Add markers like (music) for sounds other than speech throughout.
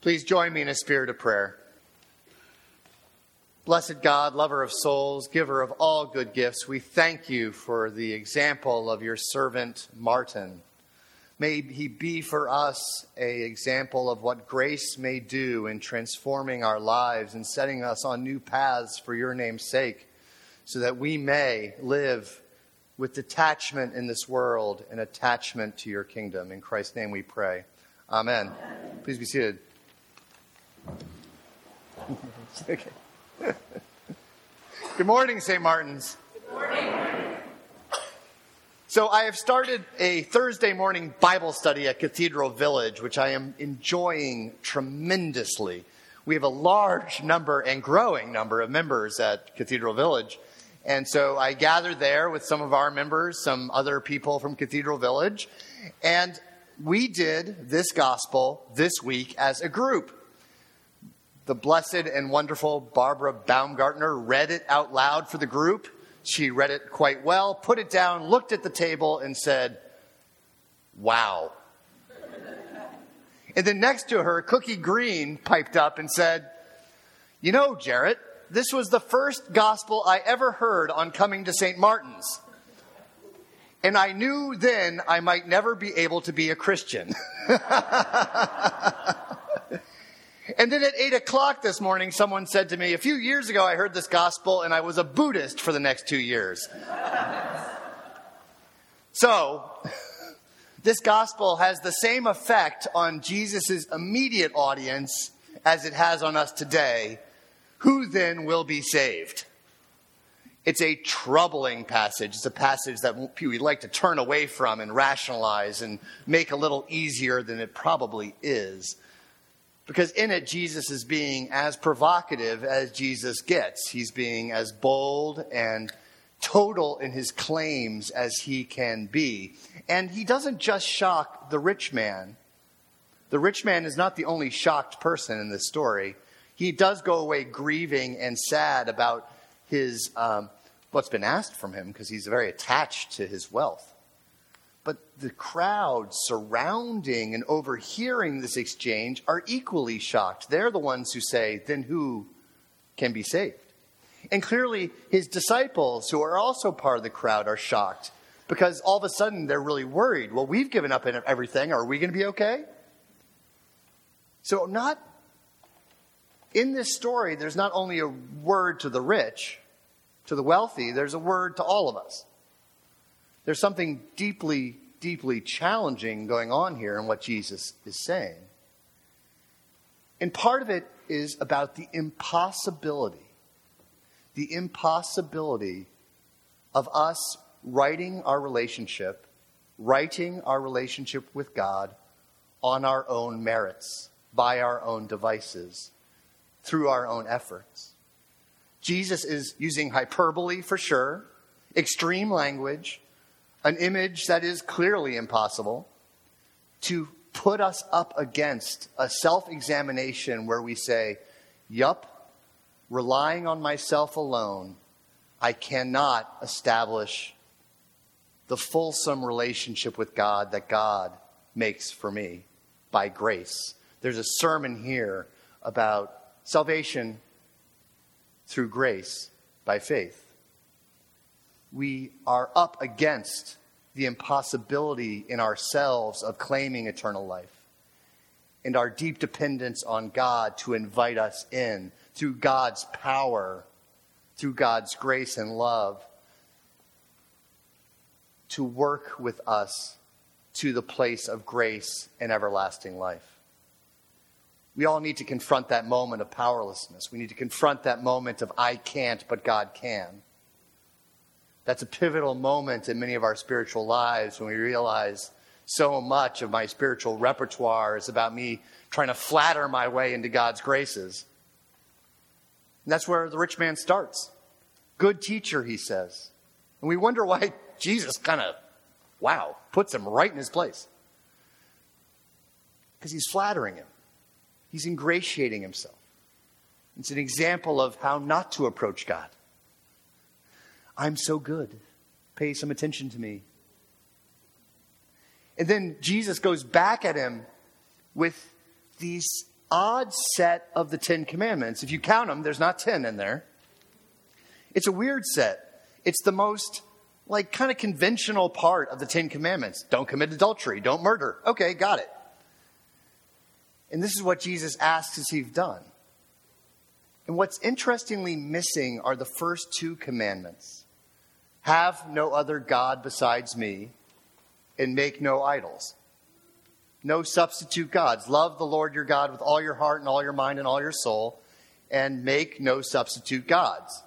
Please join me in a spirit of prayer. Blessed God, lover of souls, giver of all good gifts, we thank you for the example of your servant Martin. May he be for us a example of what grace may do in transforming our lives and setting us on new paths for your name's sake, so that we may live with detachment in this world and attachment to your kingdom. In Christ's name we pray. Amen. Amen. Please be seated. (laughs) okay. Good morning, St. Martin's. Good morning. So, I have started a Thursday morning Bible study at Cathedral Village, which I am enjoying tremendously. We have a large number and growing number of members at Cathedral Village. And so I gathered there with some of our members, some other people from Cathedral Village, and we did this gospel this week as a group the blessed and wonderful Barbara Baumgartner read it out loud for the group. She read it quite well, put it down, looked at the table, and said, Wow. and then next to her, Cookie Green piped up and said, You know, Jarrett, this was the first gospel I ever heard on coming to St. Martin's. And I knew then I might never be able to be a Christian. (laughs) And then at 8 o'clock this morning, someone said to me, A few years ago, I heard this gospel and I was a Buddhist for the next two years. (laughs) so, (laughs) this gospel has the same effect on Jesus' immediate audience as it has on us today. Who then will be saved? It's a troubling passage. It's a passage that we like to turn away from and rationalize and make a little easier than it probably is. Because in it, Jesus is being as provocative as Jesus gets. He's being as bold and total in his claims as he can be. And he doesn't just shock the rich man. The rich man is not the only shocked person in this story. He does go away grieving and sad about his um, what's been asked from him because he's very attached to his wealth. But the crowd surrounding and overhearing this exchange are equally shocked. They're the ones who say, then who can be saved? And clearly, his disciples, who are also part of the crowd, are shocked because all of a sudden they're really worried. Well, we've given up everything. Are we going to be okay? So, not in this story, there's not only a word to the rich, to the wealthy, there's a word to all of us. There's something deeply, deeply challenging going on here in what Jesus is saying. And part of it is about the impossibility, the impossibility of us righting our relationship, righting our relationship with God on our own merits, by our own devices, through our own efforts. Jesus is using hyperbole for sure, extreme language, an image that is clearly impossible, to put us up against a self examination where we say, Yup, relying on myself alone, I cannot establish the fulsome relationship with God that God makes for me by grace. There's a sermon here about salvation through grace by faith we are up against the impossibility in ourselves of claiming eternal life and our deep dependence on God to invite us in through God's power, through God's grace and love, to work with us to the place of grace and everlasting life. We all need to confront that moment of powerlessness. We need to confront that moment of I can't, but God can. That's a pivotal moment in many of our spiritual lives when we realize so much of my spiritual repertoire is about me trying to flatter my way into God's graces. And that's where the rich man starts. Good teacher, he says. And we wonder why (laughs) Jesus kind of, wow, puts him right in his place. Because he's flattering him, he's ingratiating himself. It's an example of how not to approach God. I'm so good. Pay some attention to me. And then Jesus goes back at him with these odd set of the Ten Commandments. If you count them, there's not 10 in there. It's a weird set. It's the most, like, kind of conventional part of the Ten Commandments. Don't commit adultery. Don't murder. Okay, got it. And this is what Jesus asks as he's done. And what's interestingly missing are the first two commandments have no other God besides me, and make no idols. No substitute gods. Love the Lord your God with all your heart and all your mind and all your soul, and make no substitute gods.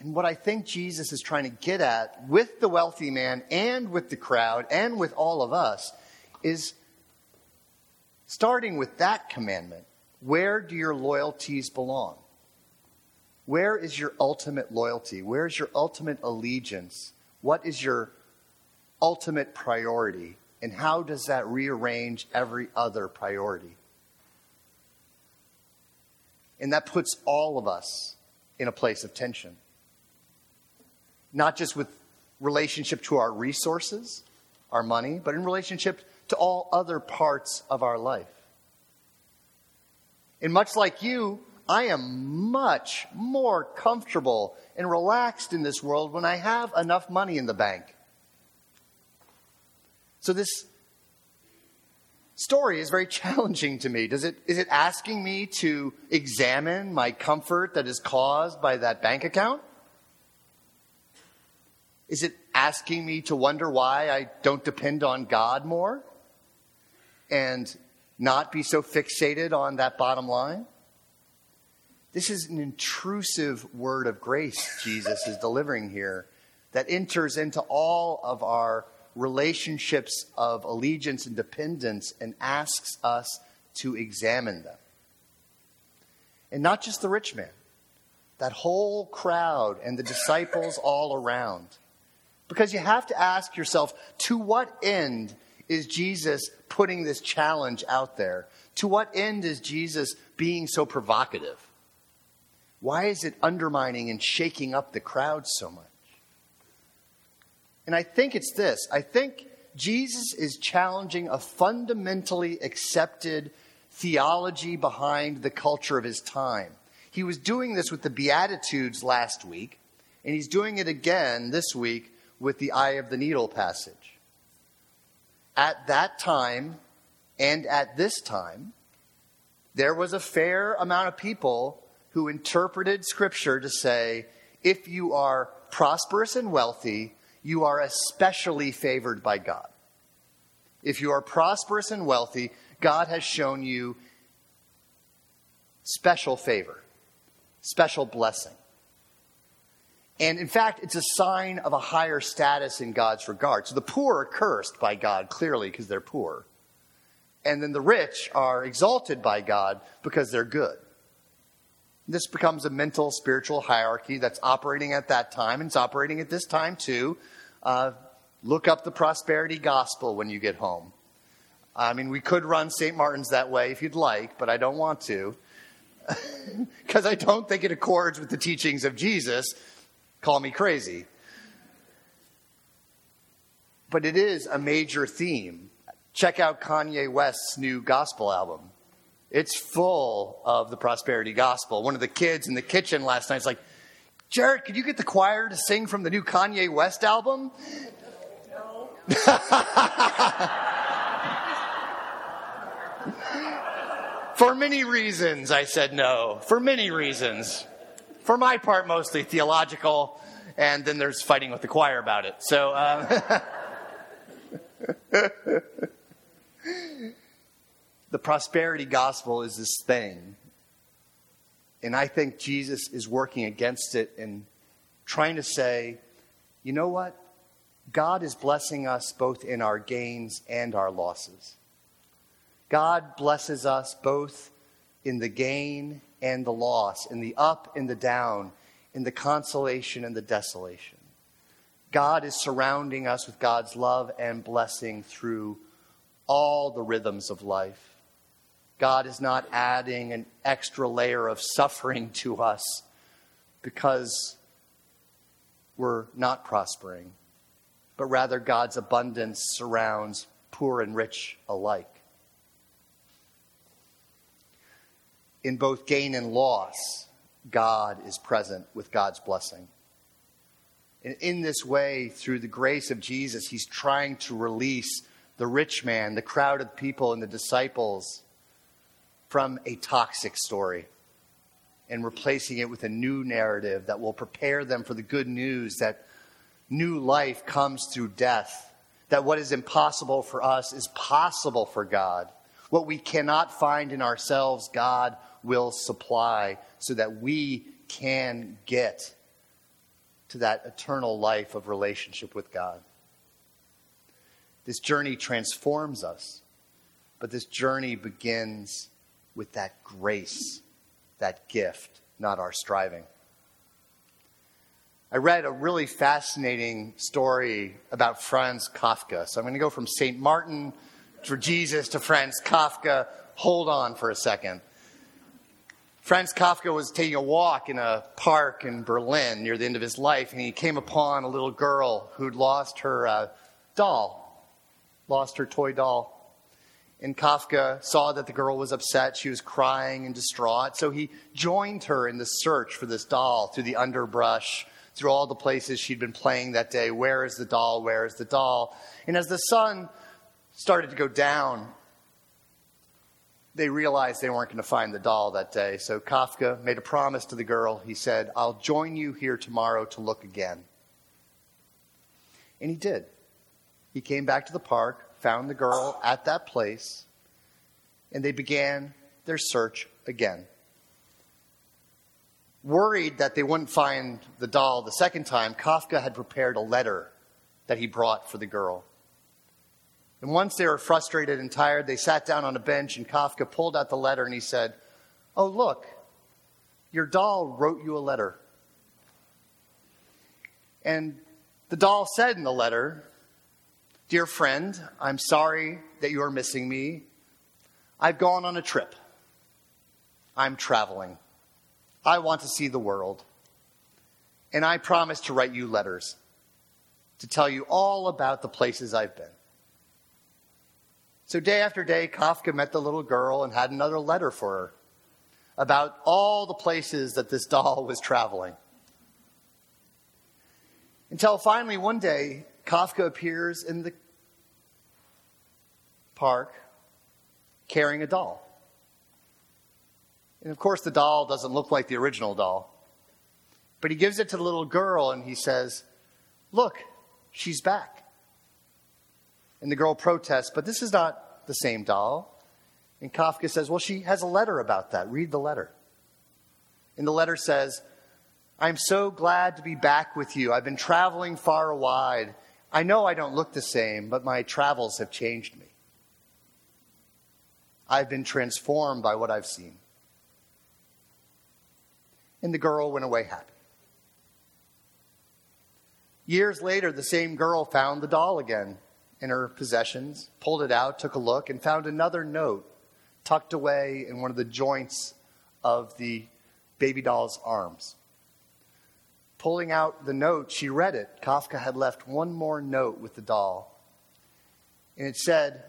And what I think Jesus is trying to get at with the wealthy man and with the crowd and with all of us is starting with that commandment where do your loyalties belong? Where is your ultimate loyalty? Where is your ultimate allegiance? What is your ultimate priority? And how does that rearrange every other priority? And that puts all of us in a place of tension. Not just with relationship to our resources, our money, but in relationship to all other parts of our life. And much like you, I am much more comfortable and relaxed in this world when I have enough money in the bank. So this story is very (laughs) challenging to me. Does it, is it asking me to examine my comfort that is caused by that bank account? Is it asking me to wonder why I don't depend on God more and not be so fixated on that bottom line? This is an intrusive word of grace Jesus is delivering here that enters into all of our relationships of allegiance and dependence and asks us to examine them. And not just the rich man, that whole crowd and the disciples all around. Because you have to ask yourself to what end is Jesus putting this challenge out there? To what end is Jesus being so provocative? Why is it undermining and shaking up the crowd so much? And I think it's this I think Jesus is challenging a fundamentally accepted theology behind the culture of his time. He was doing this with the Beatitudes last week, and he's doing it again this week with the Eye of the Needle passage. At that time, and at this time, there was a fair amount of people who interpreted Scripture to say, if you are prosperous and wealthy, you are especially favored by God. If you are prosperous and wealthy, God has shown you special favor, special blessing. And in fact, it's a sign of a higher status in God's regard. So the poor are cursed by God, clearly, because they're poor. And then the rich are exalted by God because they're good. This becomes a mental, spiritual hierarchy that's operating at that time, and it's operating at this time too. Uh, look up the prosperity gospel when you get home. I mean, we could run St. Martin's that way if you'd like, but I don't want to. (laughs) Because I don't think it accords with the teachings of Jesus. Call me crazy. But it is a major theme. Check out Kanye West's new gospel album. It's full of the prosperity gospel. One of the kids in the kitchen last night is like, Jarrett, could you get the choir to sing from the new Kanye West album? No. (laughs) For many reasons, I said no. For many reasons. For my part, mostly theological, and then there's fighting with the choir about it. So, um, (laughs) (laughs) the prosperity gospel is this thing and I think Jesus is working against it and trying to say, you know what? God is blessing us both in our gains and our losses. God blesses us both in the gain and the loss, in the up and the down, in the consolation and the desolation. God is surrounding us with God's love and blessing through all the rhythms of life. God is not adding an extra layer of suffering to us because we're not prospering, but rather God's abundance surrounds poor and rich alike. in both gain and loss, God is present with God's blessing. And in this way, through the grace of Jesus, he's trying to release the rich man, the crowd of people, and the disciples from a toxic story and replacing it with a new narrative that will prepare them for the good news that new life comes through death, that what is impossible for us is possible for God. What we cannot find in ourselves, God will supply so that we can get to that eternal life of relationship with God. This journey transforms us, but this journey begins with that grace, that gift, not our striving. I read a really fascinating story about Franz Kafka. So I'm going to go from St. Martin for Jesus to Franz Kafka. Hold on for a second. Franz Kafka was taking a walk in a park in Berlin near the end of his life, and he came upon a little girl who'd lost her uh, doll, lost her toy doll. And Kafka saw that the girl was upset. She was crying and distraught. So he joined her in the search for this doll through the underbrush, through all the places she'd been playing that day. Where is the doll? Where is the doll? And as the sun started to go down, they realized they weren't going to find the doll that day. So Kafka made a promise to the girl. He said, I'll join you here tomorrow to look again. And he did. He came back to the park, found the girl at that place, and they began their search again. Worried that they wouldn't find the doll the second time, Kafka had prepared a letter that he brought for the girl. And once they were frustrated and tired, they sat down on a bench, and Kafka pulled out the letter and he said, Oh, look, your doll wrote you a letter. And the doll said in the letter, Dear friend, I'm sorry that you are missing me. I've gone on a trip. I'm traveling. I want to see the world. And I promise to write you letters to tell you all about the places I've been. So day after day, Kafka met the little girl and had another letter for her about all the places that this doll was traveling. Until finally, one day, Kafka appears in the park carrying a doll. And of course, the doll doesn't look like the original doll. But he gives it to the little girl and he says, Look, she's back. And the girl protests, but this is not the same doll. And Kafka says, Well, she has a letter about that. Read the letter. And the letter says, I'm so glad to be back with you. I've been traveling far and wide. I know I don't look the same, but my travels have changed me. I've been transformed by what I've seen. And the girl went away happy. Years later, the same girl found the doll again in her possessions, pulled it out, took a look, and found another note tucked away in one of the joints of the baby doll's arms. Pulling out the note, she read it. Kafka had left one more note with the doll. And it said,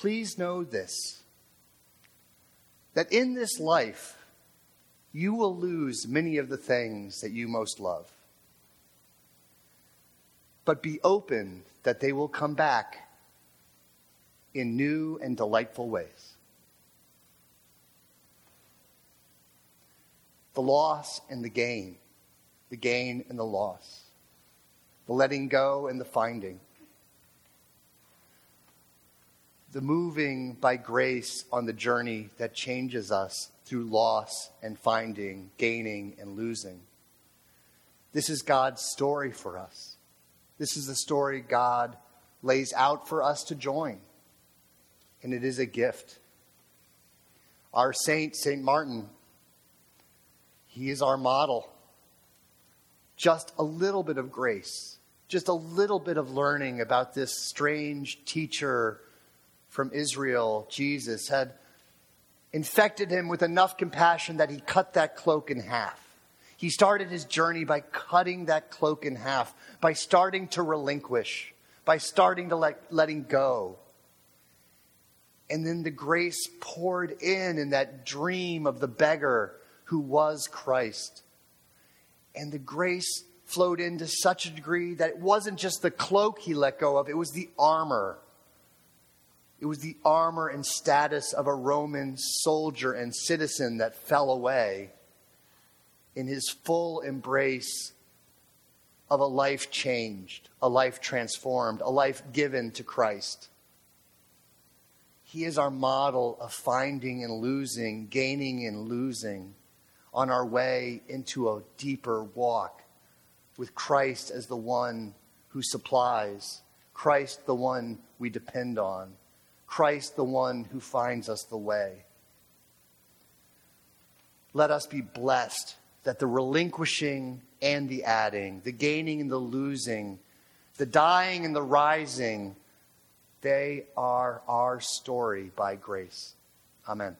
Please know this that in this life, you will lose many of the things that you most love. But be open that they will come back in new and delightful ways. The loss and the gain, the gain and the loss, the letting go and the finding, the moving by grace on the journey that changes us through loss and finding, gaining and losing. This is God's story for us. This is the story God lays out for us to join, and it is a gift. Our saint, St. Martin, he is our model. Just a little bit of grace, just a little bit of learning about this strange teacher from Israel, Jesus, had infected him with enough compassion that he cut that cloak in half. He started his journey by cutting that cloak in half, by starting to relinquish, by starting to let letting go. And then the grace poured in in that dream of the beggar who was Christ. And the grace flowed in to such a degree that it wasn't just the cloak he let go of, it was the armor. It was the armor and status of a Roman soldier and citizen that fell away in his full embrace of a life changed, a life transformed, a life given to Christ. He is our model of finding and losing, gaining and losing on our way into a deeper walk with Christ as the one who supplies, Christ the one we depend on, Christ the one who finds us the way. Let us be blessed that the relinquishing and the adding, the gaining and the losing, the dying and the rising, they are our story by grace. Amen.